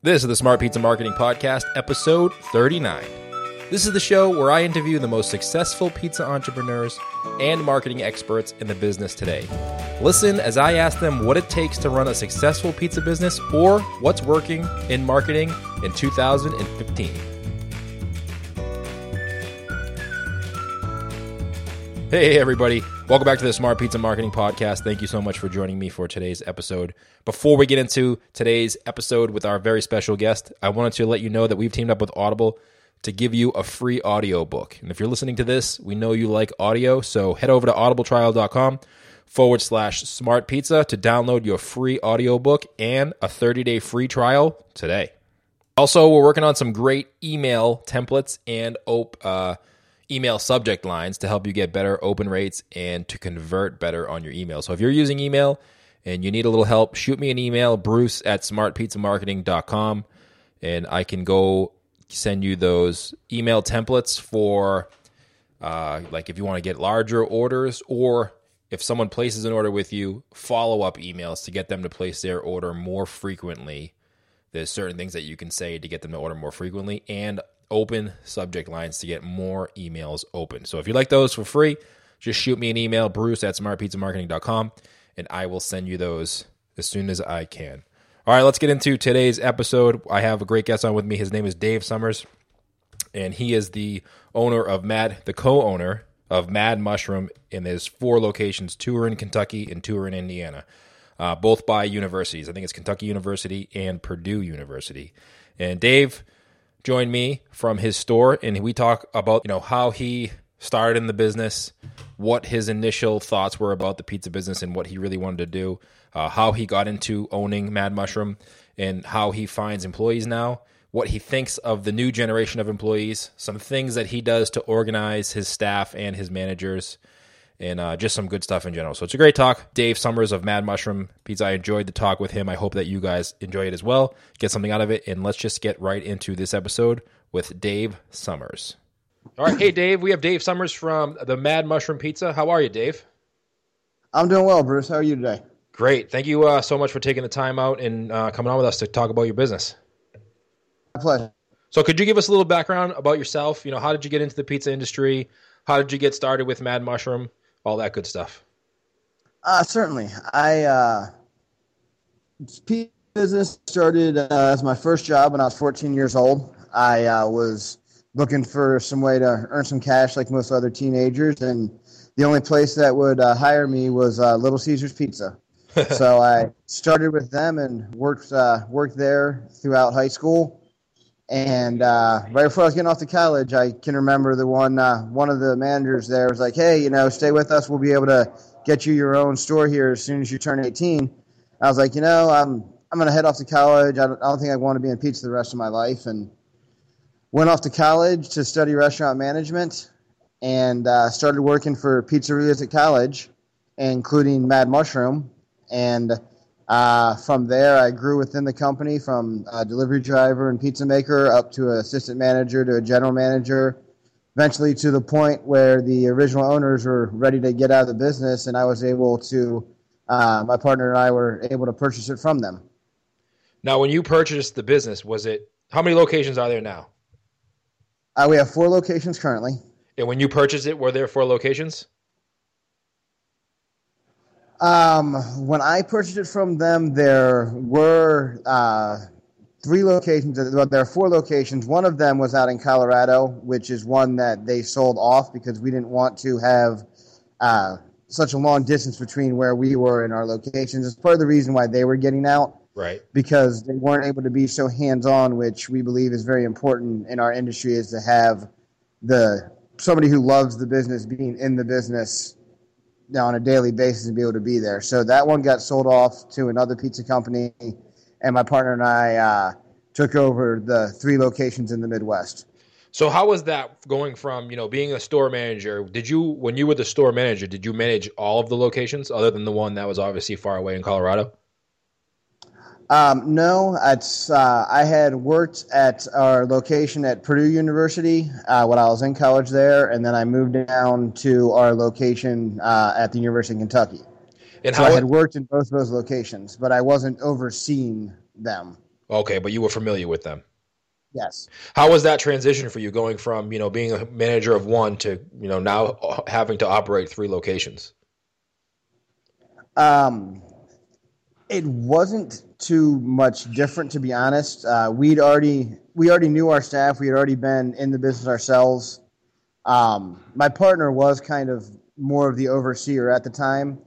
This is the Smart Pizza Marketing Podcast, episode 39. This is the show where I interview the most successful pizza entrepreneurs and marketing experts in the business today. Listen as I ask them what it takes to run a successful pizza business or what's working in marketing in 2015. Hey, everybody. Welcome back to the Smart Pizza Marketing Podcast. Thank you so much for joining me for today's episode. Before we get into today's episode with our very special guest, I wanted to let you know that we've teamed up with Audible to give you a free audio book. And if you're listening to this, we know you like audio, so head over to audibletrial.com forward slash smart pizza to download your free audiobook and a 30 day free trial today. Also, we're working on some great email templates and op- uh, email subject lines to help you get better open rates and to convert better on your email. So if you're using email and you need a little help, shoot me an email, bruce at smartpizzamarketing.com, and I can go send you those email templates for uh, like if you want to get larger orders or if someone places an order with you, follow up emails to get them to place their order more frequently. There's certain things that you can say to get them to order more frequently and open subject lines to get more emails open. So if you like those for free, just shoot me an email, bruce at smartpizzamarketing.com, and I will send you those as soon as I can. All right, let's get into today's episode. I have a great guest on with me. His name is Dave Sommers, and he is the owner of Mad, the co-owner of Mad Mushroom, and there's four locations: two are in Kentucky and two are in Indiana, uh, both by universities. I think it's Kentucky University and Purdue University. And Dave joined me from his store, and we talk about you know how he started in the business, what his initial thoughts were about the pizza business, and what he really wanted to do, uh, how he got into owning Mad Mushroom, and how he finds employees now. What he thinks of the new generation of employees, some things that he does to organize his staff and his managers, and uh, just some good stuff in general. So it's a great talk. Dave Sommers of Mad Mushroom Pizza. I enjoyed the talk with him. I hope that you guys enjoy it as well. Get something out of it. And let's just get right into this episode with Dave Sommers. All right. Hey, Dave. We have Dave Sommers from the Mad Mushroom Pizza. How are you, Dave? I'm doing well, Bruce. How are you today? Great. Thank you uh, so much for taking the time out and uh, coming on with us to talk about your business. My pleasure. So, could you give us a little background about yourself? You know, how did you get into the pizza industry? How did you get started with Mad Mushroom? All that good stuff. Uh, certainly. I uh, business started uh, as my first job when I was 14 years old. I uh, was looking for some way to earn some cash, like most other teenagers, and the only place that would uh, hire me was uh, Little Caesars Pizza. so I started with them and worked uh, worked there throughout high school. And uh, right before I was getting off to college, I can remember the one uh, one of the managers there was like, "Hey, you know, stay with us. We'll be able to get you your own store here as soon as you turn 18." I was like, you know, I'm I'm gonna head off to college. I don't, I don't think I want to be in pizza the rest of my life, and went off to college to study restaurant management, and uh, started working for pizzerias at college, including Mad Mushroom, and uh, from there, I grew within the company from a delivery driver and pizza maker up to an assistant manager to a general manager, eventually to the point where the original owners were ready to get out of the business, and I was able to, uh, my partner and I were able to purchase it from them. Now, when you purchased the business, was it how many locations are there now? Uh, we have four locations currently. And when you purchased it, were there four locations? Um, when I purchased it from them, there were uh, three locations. Well, there are four locations. One of them was out in Colorado, which is one that they sold off because we didn't want to have uh, such a long distance between where we were and our locations. It's part of the reason why they were getting out. Right. Because they weren't able to be so hands on, which we believe is very important in our industry, is to have the somebody who loves the business being in the business on a daily basis and be able to be there. So that one got sold off to another pizza company, and my partner and I uh, took over the three locations in the Midwest. So how was that going from you know being a store manager? Did you when you were the store manager, did you manage all of the locations other than the one that was obviously far away in Colorado? Um, no, it's, uh, I had worked at our location at Purdue University uh, when I was in college there, and then I moved down to our location uh, at the University of Kentucky. And so I had worked in both of those locations, but I wasn't overseeing them. Okay, but you were familiar with them. Yes. How was that transition for you going from, you know, being a manager of one to, you know, now having to operate three locations? Um, it wasn't too much different, to be honest. Uh, we'd already we already knew our staff. We had already been in the business ourselves. Um, my partner was kind of more of the overseer at the time,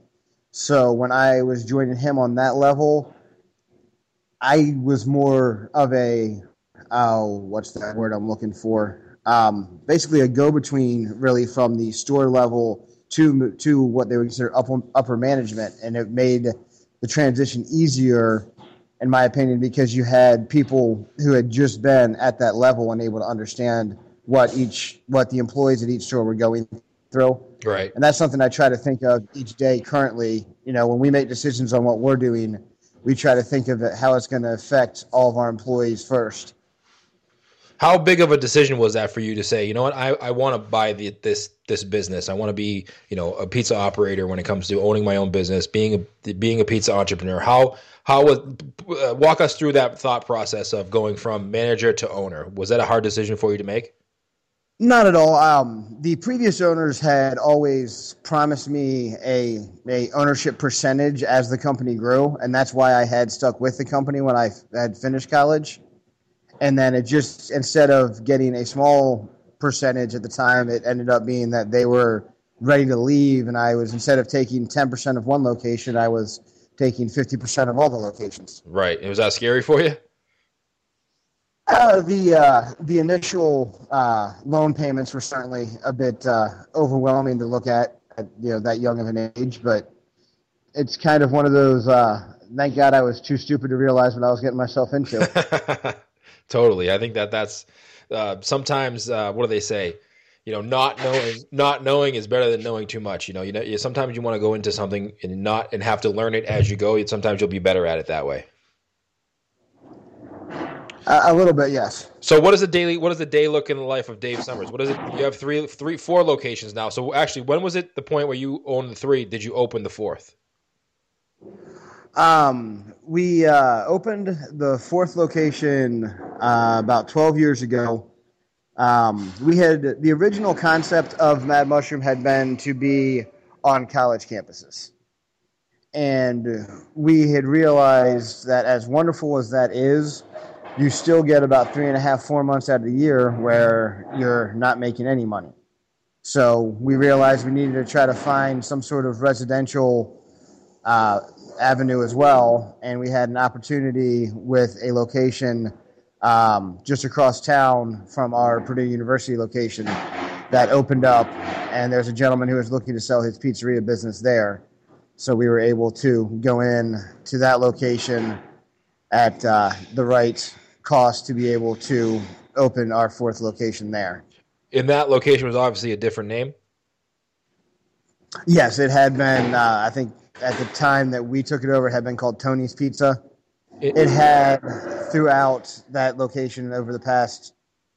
so when I was joining him on that level, I was more of a oh, what's that word I'm looking for? Um, basically, a go-between, really, from the store level to to what they would consider upper, upper management, and it made the transition easier, in my opinion, because you had people who had just been at that level and able to understand what each what the employees at each store were going through. Right. And that's something I try to think of each day currently. You know, when we make decisions on what we're doing, we try to think of it how it's going to affect all of our employees first. How big of a decision was that for you to say, you know what, I, I want to buy the, this this business. I want to be, you know, a pizza operator when it comes to owning my own business, being a being a pizza entrepreneur. How how was uh, walk us through that thought process of going from manager to owner? Was that a hard decision for you to make? Not at all. Um, the previous owners had always promised me a a ownership percentage as the company grew, and that's why I had stuck with the company when I had finished college. And then it just instead of getting a small percentage at the time, it ended up being that they were ready to leave, and I was instead of taking ten percent of one location, I was taking fifty percent of all the locations. Right. Was that scary for you? Uh, the uh, the initial uh, loan payments were certainly a bit uh, overwhelming to look at at you know that young of an age, but it's kind of one of those. Uh, thank God I was too stupid to realize what I was getting myself into. totally, I think that that's uh, sometimes what do they say? You know, not knowing not knowing is better than knowing too much. You know, you know, you, sometimes you want to go into something and not and have to learn it as you go. Sometimes you'll be better at it that way. A, little bit, yes. So, what is a daily? What does a day look in the life of Dave Sommers? What is it? You have three, three, four locations now. So, actually, when was it the point where you owned the three? Did you open the fourth? Um, we uh, opened the fourth location uh, about 12 years ago. Um, we had the original concept of Mad Mushroom had been to be on college campuses. And we had realized that as wonderful as that is, you still get about three and a half, four months out of the year where you're not making any money. So we realized we needed to try to find some sort of residential uh, avenue as well, and we had an opportunity with a location um, just across town from our Purdue University location that opened up, and there's a gentleman who was looking to sell his pizzeria business there. So we were able to go in to that location at uh, the right cost to be able to open our fourth location there. In that location was obviously a different name. Yes, it had been. Uh, I think at the time that we took it over, it had been called Tony's Pizza. It, it had throughout that location over the past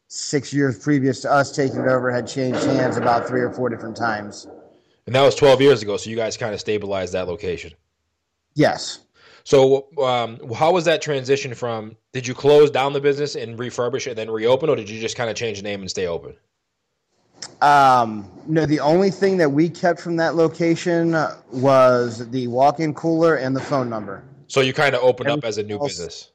six years previous to us taking it over had changed hands about three or four different times. And that was 12 years ago, so you guys kind of stabilized that location. Yes. So, um, how was that transition from? Did you close down the business and refurbish it, and then reopen, or did you just kind of change the name and stay open? Um, no, the only thing that we kept from that location was the walk-in cooler and the phone number. So you kind of opened everything up as a new else, business.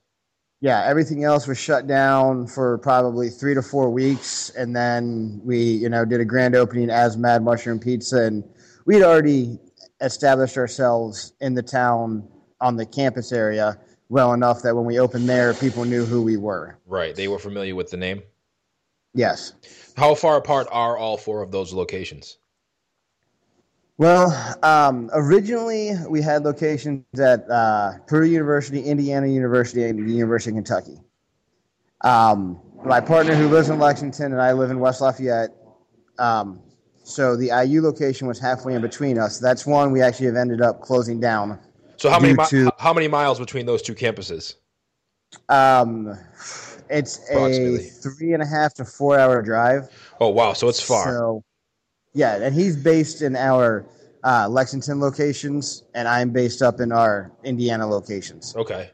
Yeah, everything else was shut down for probably three to four weeks, and then we, you know, did a grand opening as Mad Mushroom Pizza, and we'd already established ourselves in the town on the campus area well enough that when we opened there, people knew who we were. Right. They were familiar with the name? Yes. How far apart are all four of those locations? Well, um, originally we had locations at uh, Purdue University, Indiana University, and the University of Kentucky. Um, my partner, who lives in Lexington, and I live in West Lafayette. Um, so the IU location was halfway in between us. That's one we actually have ended up closing down so how many to, how many miles between those two campuses? Um, it's a three and a half to four hour drive. Oh wow! So it's far. So, yeah, and he's based in our uh, Lexington locations, and I'm based up in our Indiana locations. Okay.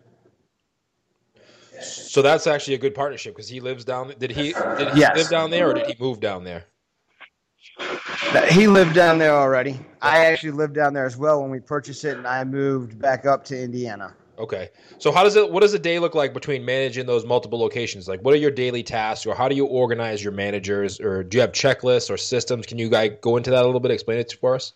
So that's actually a good partnership because he lives down. Did he did he Yes. live down there or did he move down there? He lived down there already. I actually lived down there as well when we purchased it, and I moved back up to Indiana. Okay. So how does it? What does a day look like between managing those multiple locations? Like, what are your daily tasks, or how do you organize your managers, or do you have checklists or systems? Can you guys go into that a little bit? Explain it for us.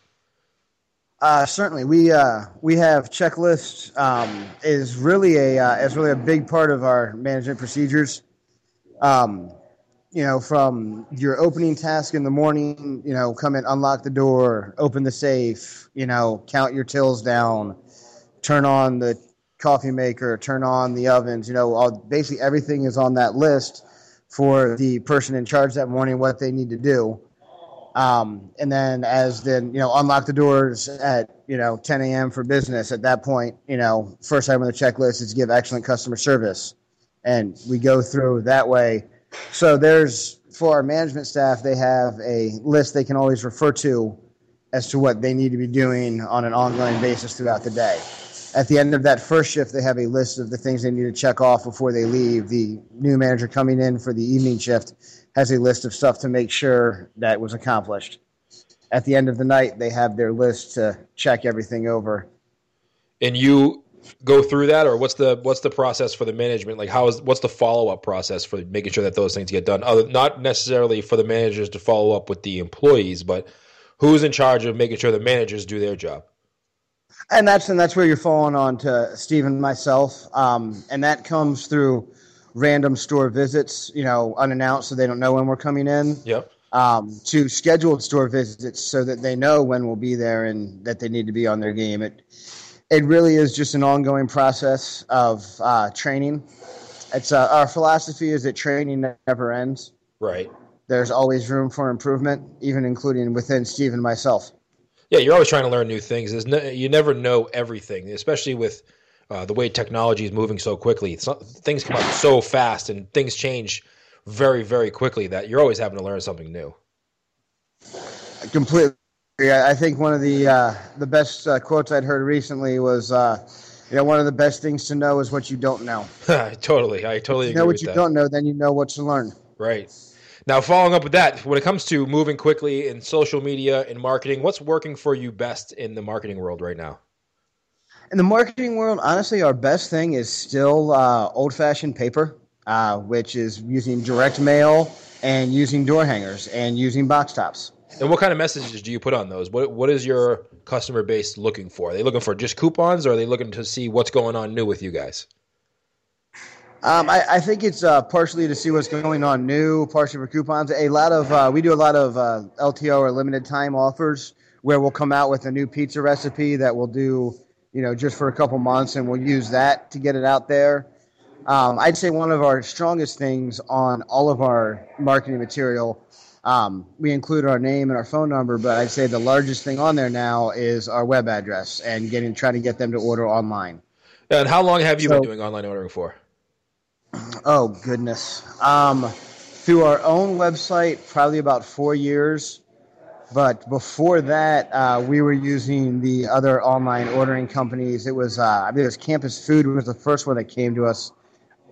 Uh, certainly, we uh, we have checklists. Um, is really a uh, is really a big part of our management procedures. Um, you know, from your opening task in the morning, you know, come in, unlock the door, open the safe, you know, count your tills down, turn on the coffee maker, turn on the ovens. You know, all, basically everything is on that list for the person in charge that morning what they need to do. Um, and then as then, you know, unlock the doors at, you know, 10 a.m. for business. At that point, you know, first item on the checklist is give excellent customer service. And we go through that way. So there's, for our management staff, they have a list they can always refer to as to what they need to be doing on an ongoing basis throughout the day. At the end of that first shift, they have a list of the things they need to check off before they leave. The new manager coming in for the evening shift has a list of stuff to make sure that was accomplished. At the end of the night, they have their list to check everything over. And you go through that, or what's the what's the process for the management? Like, how is what's the follow up process for making sure that those things get done? Other, not necessarily for the managers to follow up with the employees, but who's in charge of making sure the managers do their job? And that's and that's where you're falling on to Steve and myself. Um, and that comes through random store visits, you know, unannounced, so they don't know when we're coming in. Yep. um, to scheduled store visits so that they know when we'll be there and that they need to be on their game. It it really is just an ongoing process of uh, training. It's uh, our philosophy is that training never ends. Right. There's always room for improvement, even including within Steve and myself. Yeah, you're always trying to learn new things. There's no, you never know everything, especially with uh, the way technology is moving so quickly. Not, things come up so fast and things change very, very quickly that you're always having to learn something new. Completely. Yeah, I think one of the uh, the best uh, quotes I'd heard recently was, uh, you know, one of the best things to know is what you don't know. totally, I totally You know what you that. don't know, then you know what to learn. Right. Now, following up with that, when it comes to moving quickly in social media and marketing, what's working for you best in the marketing world right now? In the marketing world, honestly, our best thing is still uh, old fashioned paper, uh, which is using direct mail and using door hangers and using box tops. And what kind of messages do you put on those? What What is your customer base looking for? Are they looking for just coupons, or are they looking to see what's going on new with you guys? Um, I, I think it's uh, partially to see what's going on new, partially for coupons. A lot of uh, we do a lot of uh, LTO or limited time offers where we'll come out with a new pizza recipe that we'll do, you know, just for a couple months, and we'll use that to get it out there. Um, I'd say one of our strongest things on all of our marketing material, um, we include our name and our phone number, but I'd say the largest thing on there now is our web address and getting trying to get them to order online. And how long have you been doing online ordering for? Oh goodness. Um, through our own website, probably about four years. But before that, uh, we were using the other online ordering companies. It was, uh, I believe, it was Campus Food was the first one that came to us.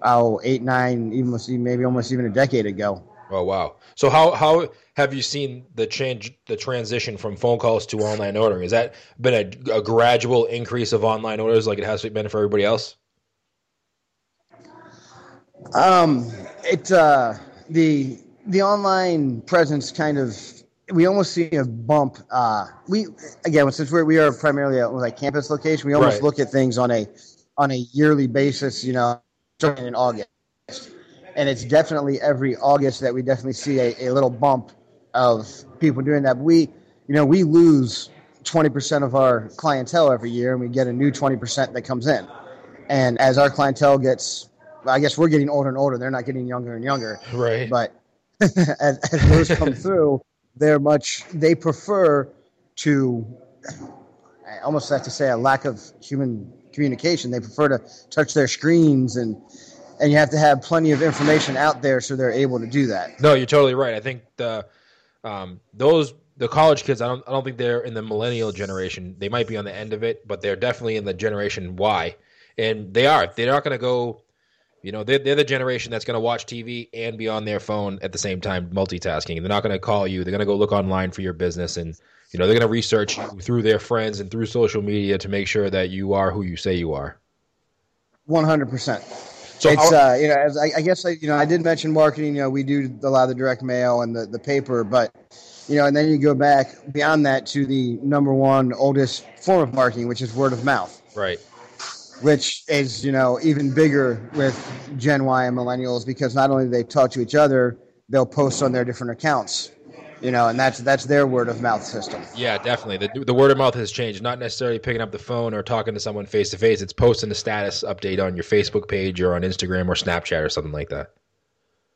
Oh, eight, nine, even maybe almost even a decade ago. Oh wow! So how how have you seen the change the transition from phone calls to online ordering? Has that been a, a gradual increase of online orders like it has been for everybody else? Um, it uh, the the online presence kind of we almost see a bump. Uh, we again since we're, we are primarily a like campus location, we almost Right. look at things on a on a yearly basis. You know, starting in August, and it's definitely every August that we definitely see a, a little bump of people doing that. We you know we lose twenty percent of our clientele every year, and we get a new twenty percent that comes in. And as our clientele gets I guess we're getting older and older. They're not getting younger and younger. Right. But as, as those come through, they're much. They prefer to. I almost have to say a lack of human communication. They prefer to touch their screens and and you have to have plenty of information out there so they're able to do that. No, you're totally right. I think the um, those the college kids. I don't I don't think they're in the millennial generation. They might be on the end of it, but they're definitely in the generation Y, and they are. They're not going to go You know, they're, they're the generation that's going to watch TV and be on their phone at the same time, multitasking. They're not going to call you. They're going to go look online for your business, and you know they're going to research you through their friends and through social media to make sure that you are who you say you are. One hundred percent. So it's uh, you know, as I, I guess I, you know, I did mention marketing. You know, we do a lot of the direct mail and the the paper, but you know, and then you go back beyond that to the number one oldest form of marketing, which is word of mouth. Right which is you know even bigger with Gen Y and millennials because not only do they talk to each other, they'll post on their different accounts. You know, and that's that's their word of mouth system. Yeah, definitely. The, the word of mouth has changed. Not necessarily picking up the phone or talking to someone face to face. It's posting a status update on your Facebook page or on Instagram or Snapchat or something like that.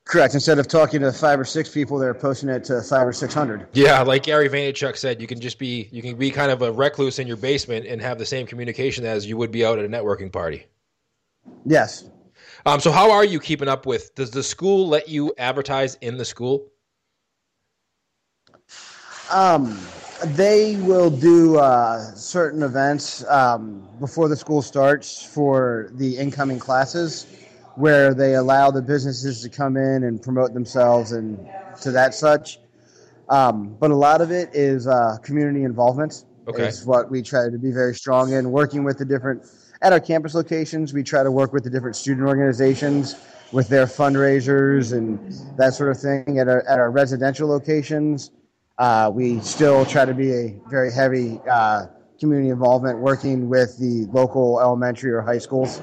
Correct. Instead of talking to five or six people, they're posting it to five or six hundred. Yeah, like Gary Vaynerchuk said, you can just be you can be kind of a recluse in your basement and have the same communication as you would be out at a networking party. Yes. Um, so how are you keeping up with? Does the school let you advertise in the school? Um, they will do uh, certain events um, before the school starts for the incoming classes where they allow the businesses to come in and promote themselves and to that such. Um, but a lot of it is uh, community involvement. Okay. Is what we try to be very strong in. Working with the different at our campus locations, we try to work with the different student organizations with their fundraisers and that sort of thing. At our at our residential locations, uh, we still try to be a very heavy uh, community involvement, working with the local elementary or high schools.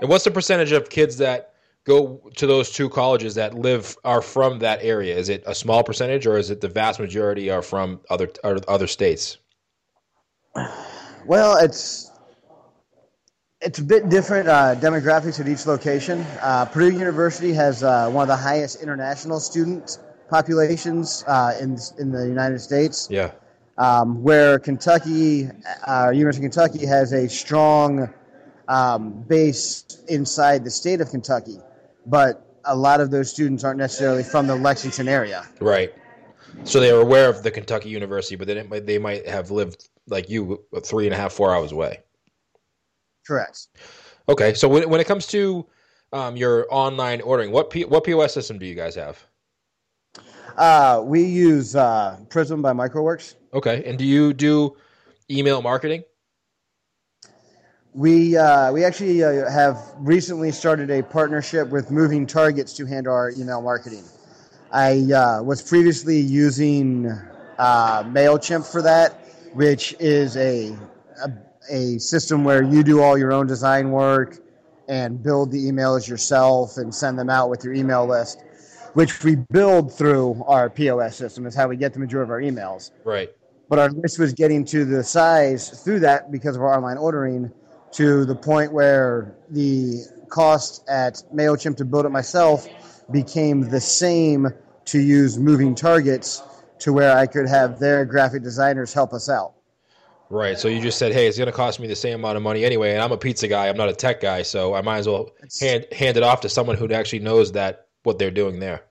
And what's the percentage of kids that go to those two colleges that live are from that area? Is it a small percentage, or is it the vast majority are from other other states? Well, it's it's a bit different uh, demographics at each location. Uh, Purdue University has uh, one of the highest international student populations uh, in in the United States. Yeah. Um, where Kentucky, uh, University of Kentucky, has a strong um, based inside the state of Kentucky, but a lot of those students aren't necessarily from the Lexington area. Right. So they are aware of the Kentucky University, but then they might have lived like you, three and a half, four hours away. Correct. Okay, so when, when it comes to um, your online ordering, what P, what POS system do you guys have? Uh, we use uh, Prism by Microworks. Okay, and do you do email marketing? We uh, we actually uh, have recently started a partnership with Moving Targets to handle our email marketing. I uh, was previously using uh, Mailchimp for that, which is a, a, a system where you do all your own design work and build the emails yourself and send them out with your email list, which we build through our POS system. Is how we get the majority of our emails. Right. But our list was getting to the size through that because of our online ordering to the point where the cost at MailChimp to build it myself became the same to use moving targets to where I could have their graphic designers help us out. Right. So you just said, hey, it's going to cost me the same amount of money anyway. And I'm a pizza guy. I'm not a tech guy. So I might as well hand, hand it off to someone who actually knows that what they're doing there.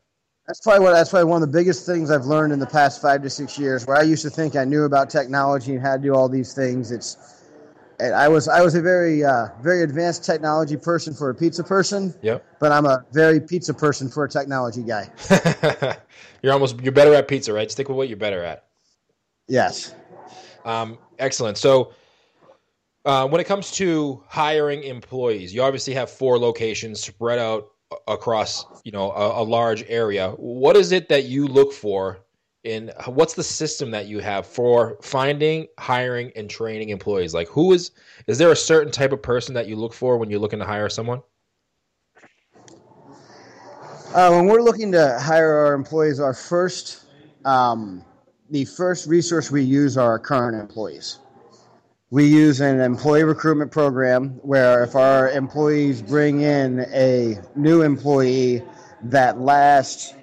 That's probably what. That's probably one of the biggest things I've learned in the past five to six years. Where I used to think I knew about technology and how to do all these things, it's I was I was a very uh, very advanced technology person for a pizza person. Yep. But I'm a very pizza person for a technology guy. you're almost you're better at pizza, right? Stick with what you're better at. Yes. Um, excellent. So, uh, when it comes to hiring employees, you obviously have four locations spread out across you know a, a large area. What is it that you look for in what's the system that you have for finding, hiring, and training employees? Like, who is is there a certain type of person that you look for when you're looking to hire someone? Uh, when we're looking to hire our employees, our first um, the first resource we use are our current employees. We use an employee recruitment program where if our employees bring in a new employee that lasts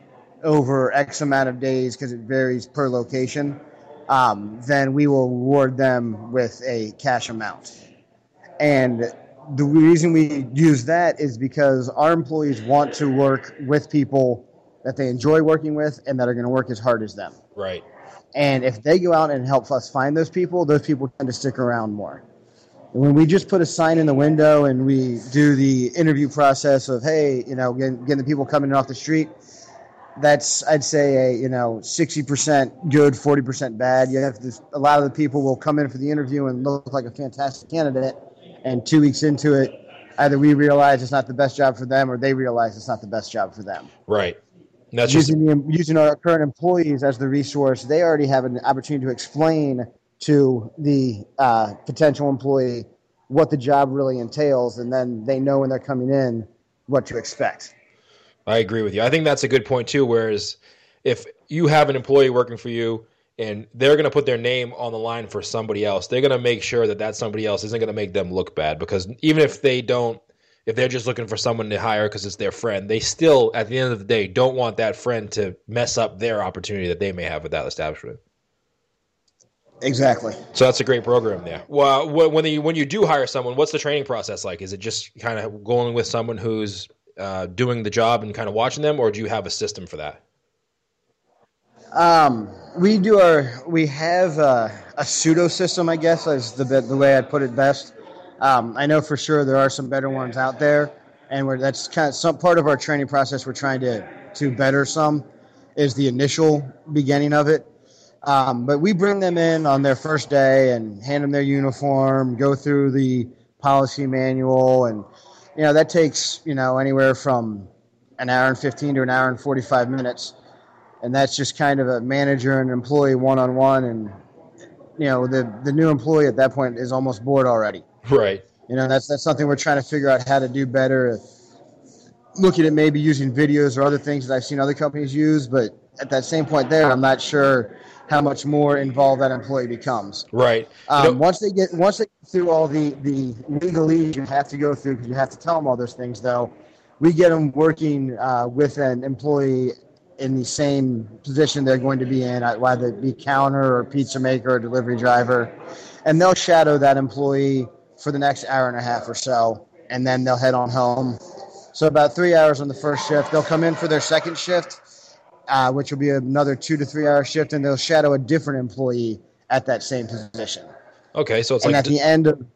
over X amount of days because it varies per location, um, then we will reward them with a cash amount. And the reason we use that is because our employees want to work with people that they enjoy working with and that are going to work as hard as them. Right. And if they go out and help us find those people, those people tend to stick around more. when we just put a sign in the window and we do the interview process of hey you know getting, getting the people coming off the street that's i'd say a you know 60% good 40% bad. You have this a lot of the people will come in for the interview and look like a fantastic candidate and two weeks into it either we realize it's not the best job for them or they realize it's not the best job for them. Right. That's just using, the, using our current employees as the resource they already have an opportunity to explain to the uh, potential employee what the job really entails, and then they know when they're coming in what to expect. I agree with you. I think that's a good point too. Whereas if you have an employee working for you and they're going to put their name on the line for somebody else, they're going to make sure that that somebody else isn't going to make them look bad because even if they don't, if they're just looking for someone to hire because it's their friend, they still, at the end of the day, don't want that friend to mess up their opportunity that they may have with that establishment. Exactly. So that's a great program there. Well, when you when you do hire someone, what's the training process like? Is it just kind of going with someone who's uh, doing the job and kind of watching them, or do you have a system for that? Um, we do our we have a, a pseudo system, I guess, is the the way I'd put it best. Um, I know for sure there are some better ones out there, and we're, that's kind of some part of our training process. We're trying to to better some is the initial beginning of it um, but we bring them in on their first day and hand them their uniform, go through the policy manual, and you know that takes you know anywhere from an hour and 15 to an hour and 45 minutes, and that's just kind of a manager and employee one on one, and you know the the new employee at that point is almost bored already. Right. You know that's that's something we're trying to figure out how to do better. Looking at maybe using videos or other things that I've seen other companies use, but at that same point there, I'm not sure how much more involved that employee becomes. Right. Um, you know, once they get once they get through all the the legalese you have to go through because you have to tell them all those things. Though, we get them working uh, with an employee in the same position they're going to be in, uh, whether it be counter or pizza maker or delivery driver, and they'll shadow that employee for the next hour and a half or so, and then they'll head on home. So about three hours on the first shift. They'll come in for their second shift uh, which will be another two to three hour shift, and they'll shadow a different employee at that same position. Okay, so it's and like at the end of. Go,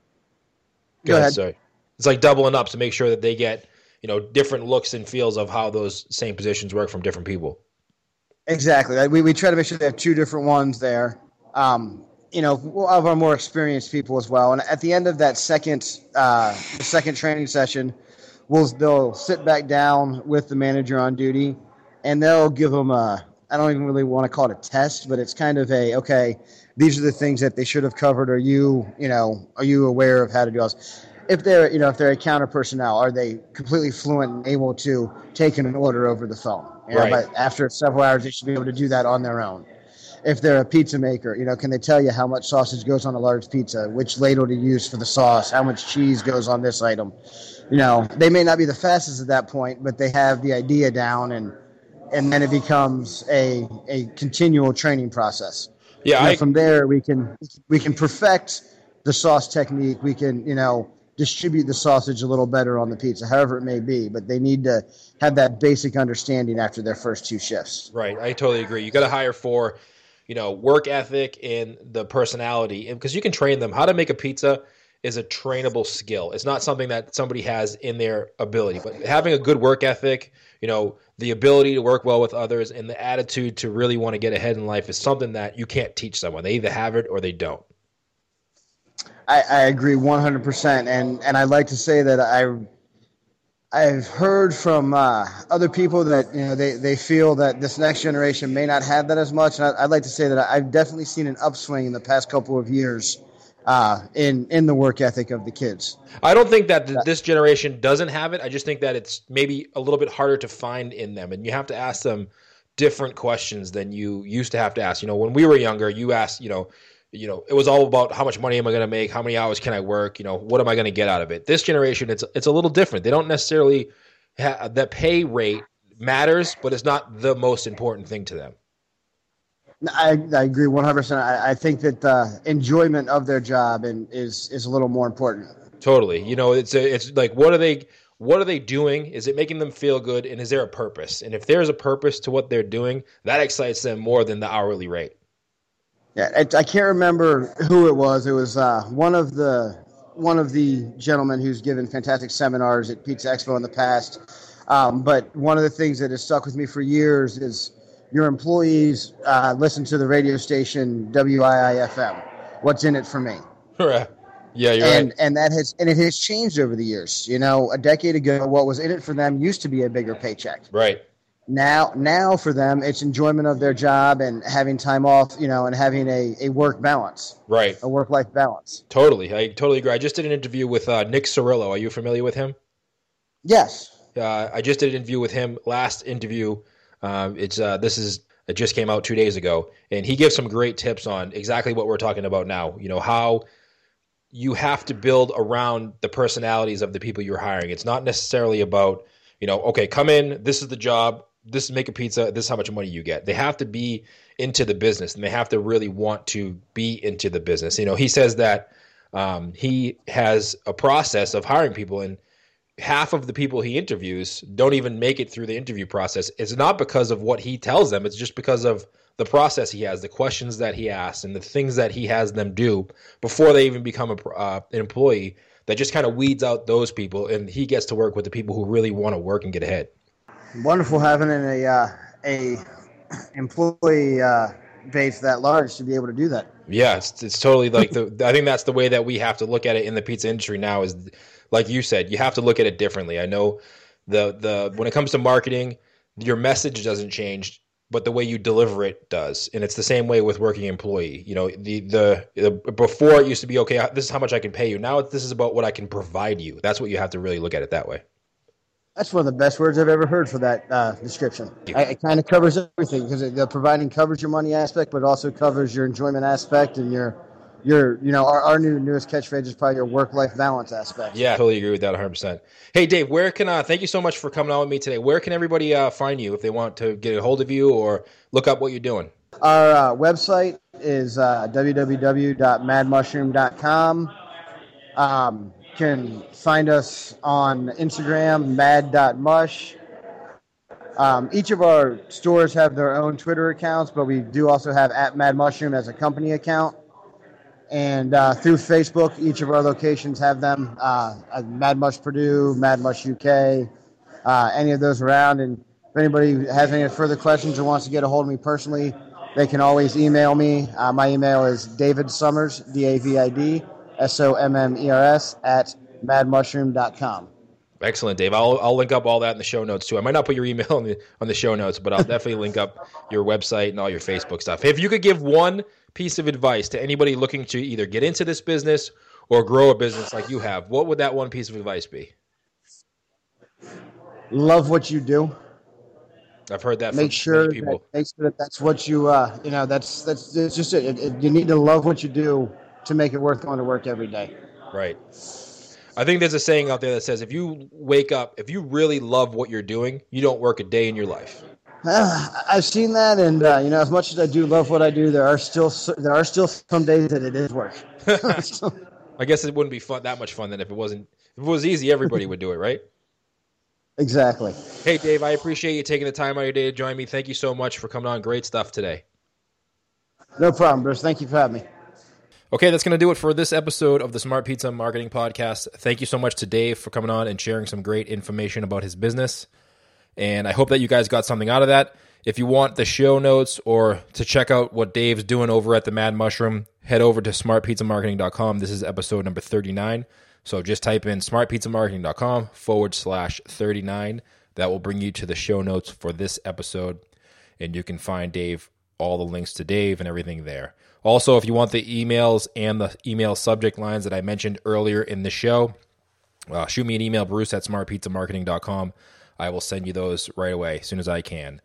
go ahead. Sorry, it's like doubling up to make sure that they get you know different looks and feels of how those same positions work from different people. Exactly. We we try to make sure they have two different ones there. Um, you know, of our more experienced people as well. And at the end of that second uh, second training session, we'll they'll sit back down with the manager on duty and they'll give them a I don't even really want to call it a test, but it's kind of a okay. These are the things that they should have covered. Are you, you know, are you aware of how to do this? If they're, you know, if they're a counter personnel, are they completely fluent and able to take an order over the phone? You know, right. But after several hours, they should be able to do that on their own. If they're a pizza maker, you know, can they tell you how much sausage goes on a large pizza, which ladle to use for the sauce, how much cheese goes on this item? You know, they may not be the fastest at that point, but they have the idea down and and then it becomes a a continual training process. Yeah, I, from there we can we can perfect the sauce technique. We can you know distribute the sausage a little better on the pizza, however it may be. But they need to have that basic understanding after their first two shifts. Right, I totally agree. You got to hire for you know work ethic and the personality, because you can train them how to make a pizza is a trainable skill. It's not something that somebody has in their ability, but having a good work ethic, you know, the ability to work well with others and the attitude to really want to get ahead in life is something that you can't teach someone. They either have it or they don't. I, I agree 100%. And, and I'd like to say that I, I've heard from uh, other people that you know they, they feel that this next generation may not have that as much. And I, would like to say that I've definitely seen an upswing in the past couple of years uh, in in the work ethic of the kids. I don't think that th- this generation doesn't have it. I just think that it's maybe a little bit harder to find in them, and you have to ask them different questions than you used to have to ask. You know, when we were younger, you asked, you know, you know, it was all about how much money am I going to make, how many hours can I work, you know, what am I going to get out of it. This generation, it's it's a little different. They don't necessarily have that pay rate matters, but it's not the most important thing to them. I, I agree 100%. I, I think that the enjoyment of their job and is is a little more important. Totally. You know, it's a, it's like what are they what are they doing? Is it making them feel good and is there a purpose? And if there's a purpose to what they're doing, that excites them more than the hourly rate. Yeah, I, I can't remember who it was. It was uh, one of the one of the gentlemen who's given fantastic seminars at Pizza Expo in the past. Um, but one of the things that has stuck with me for years is your employees uh, listen to the radio station WIIFM. What's in it for me? yeah, you're and right. and that has and it has changed over the years. You know, a decade ago, what was in it for them used to be a bigger paycheck. Right. Now, now for them, it's enjoyment of their job and having time off. You know, and having a, a work balance, Right. a work life balance. Totally. I totally agree. I just did an interview with uh, Nick Cirillo. Are you familiar with him? Yes. Uh, I just did an interview with him. Last interview, um, it's uh, this is it just came out two days ago, and he gives some great tips on exactly what we're talking about now. You know how you have to build around the personalities of the people you're hiring. It's not necessarily about you know okay, come in, this is the job, this is make a pizza, this is how much money you get. They have to be into the business, and they have to really want to be into the business. You know, he says that um, he has a process of hiring people and half of the people he interviews don't even make it through the interview process. It's not because of what he tells them, it's just because of the process he has, the questions that he asks, and the things that he has them do before they even become a, uh, an employee that just kind of weeds out those people. And he gets to work with the people who really want to work and get ahead. Wonderful having a uh, a employee uh, base that large to be able to do that. Yeah, it's, it's totally like the. I think that's the way that we have to look at it in the pizza industry now. Is like you said, you have to look at it differently. I know the the when it comes to marketing, your message doesn't change, but the way you deliver it does, and it's the same way with working employee. You know, the the, the before it used to be okay. This is how much I can pay you. Now this is about what I can provide you. That's what you have to really look at it that way. That's one of the best words I've ever heard for that uh, description. I, it kind of covers everything because the providing covers your money aspect, but also covers your enjoyment aspect and your your you know our, our new newest catchphrase is probably your work life balance aspect. Yeah, I totally agree with that 100. percent Hey, Dave, where can uh, thank you so much for coming on with me today. Where can everybody uh, find you if they want to get a hold of you or look up what you're doing? Our uh, website is uh, www.madmushroom.com. Um, can find us on Instagram, mad.mush. Um, each of our stores have their own Twitter accounts, but we do also have at Mad Mushroom as a company account. And uh, through Facebook, each of our locations have them. Uh, Mad Mush Purdue, Mad Mush UK, uh, any of those around. And if anybody has any further questions or wants to get a hold of me personally, they can always email me. Uh, my email is David Sommers, D A V I D S O M M E R S, at madmushroom.com. Excellent, Dave. I'll, I'll link up all that in the show notes too. I might not put your email on the on the show notes, but I'll definitely link up your website and all your Facebook stuff. If you could give one piece of advice to anybody looking to either get into this business or grow a business like you have, what would that one piece of advice be? Love what you do. I've heard that make from sure many people. that, make sure that that's what you uh, you know that's that's it's just it, it, you need to love what you do to make it worth going to work every day. Right. I think there's a saying out there that says if you wake up, if you really love what you're doing, you don't work a day in your life. I've seen that, and uh, you know, as much as I do love what I do, there are still there are still some days that it is work. I guess it wouldn't be fun that much fun then if it wasn't if it was easy, everybody would do it, right? exactly. Hey Dave, I appreciate you taking the time out of your day to join me. Thank you so much for coming on. Great stuff today. No problem, Bruce. Thank you for having me. Okay, that's going to do it for this episode of the Smart Pizza Marketing Podcast. Thank you so much to Dave for coming on and sharing some great information about his business. And I hope that you guys got something out of that. If you want the show notes or to check out what Dave's doing over at the Mad Mushroom, head over to smartpizzamarketing.com. This is episode number 39. So just type in smartpizzamarketing.com forward slash 39. That will bring you to the show notes for this episode. And you can find Dave, all the links to Dave and everything there. Also, if you want the emails and the email subject lines that I mentioned earlier in the show, uh, shoot me an email, bruce at smartpizzamarketing.com. I will send you those right away as soon as I can.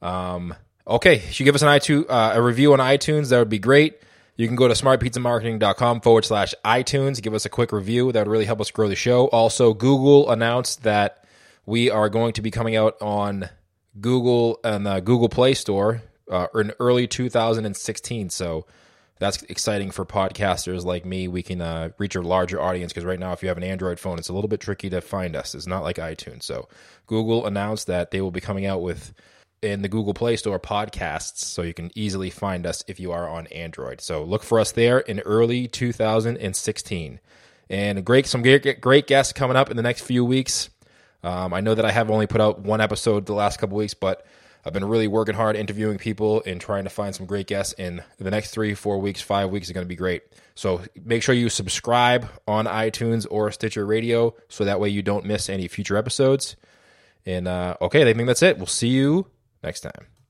Um, okay, if you give us an iTunes, uh, a review on iTunes, that would be great. You can go to smartpizzamarketing.com forward slash iTunes. Give us a quick review. That would really help us grow the show. Also, Google announced that we are going to be coming out on Google and the Google Play Store uh, in early 2016. So that's exciting for podcasters like me. We can uh, reach a larger audience because right now, if you have an Android phone, it's a little bit tricky to find us. It's not like iTunes. So Google announced that they will be coming out with in the Google Play Store podcasts, so you can easily find us if you are on Android. So look for us there in early 2016. and great some great, great guests coming up in the next few weeks. Um, I know that I have only put out one episode the last couple weeks, but I've been really working hard interviewing people and trying to find some great guests. In the next three, four weeks, five weeks is going to be great. So make sure you subscribe on iTunes or Stitcher Radio so that way you don't miss any future episodes. And uh, okay, I think that's it. We'll see you next time.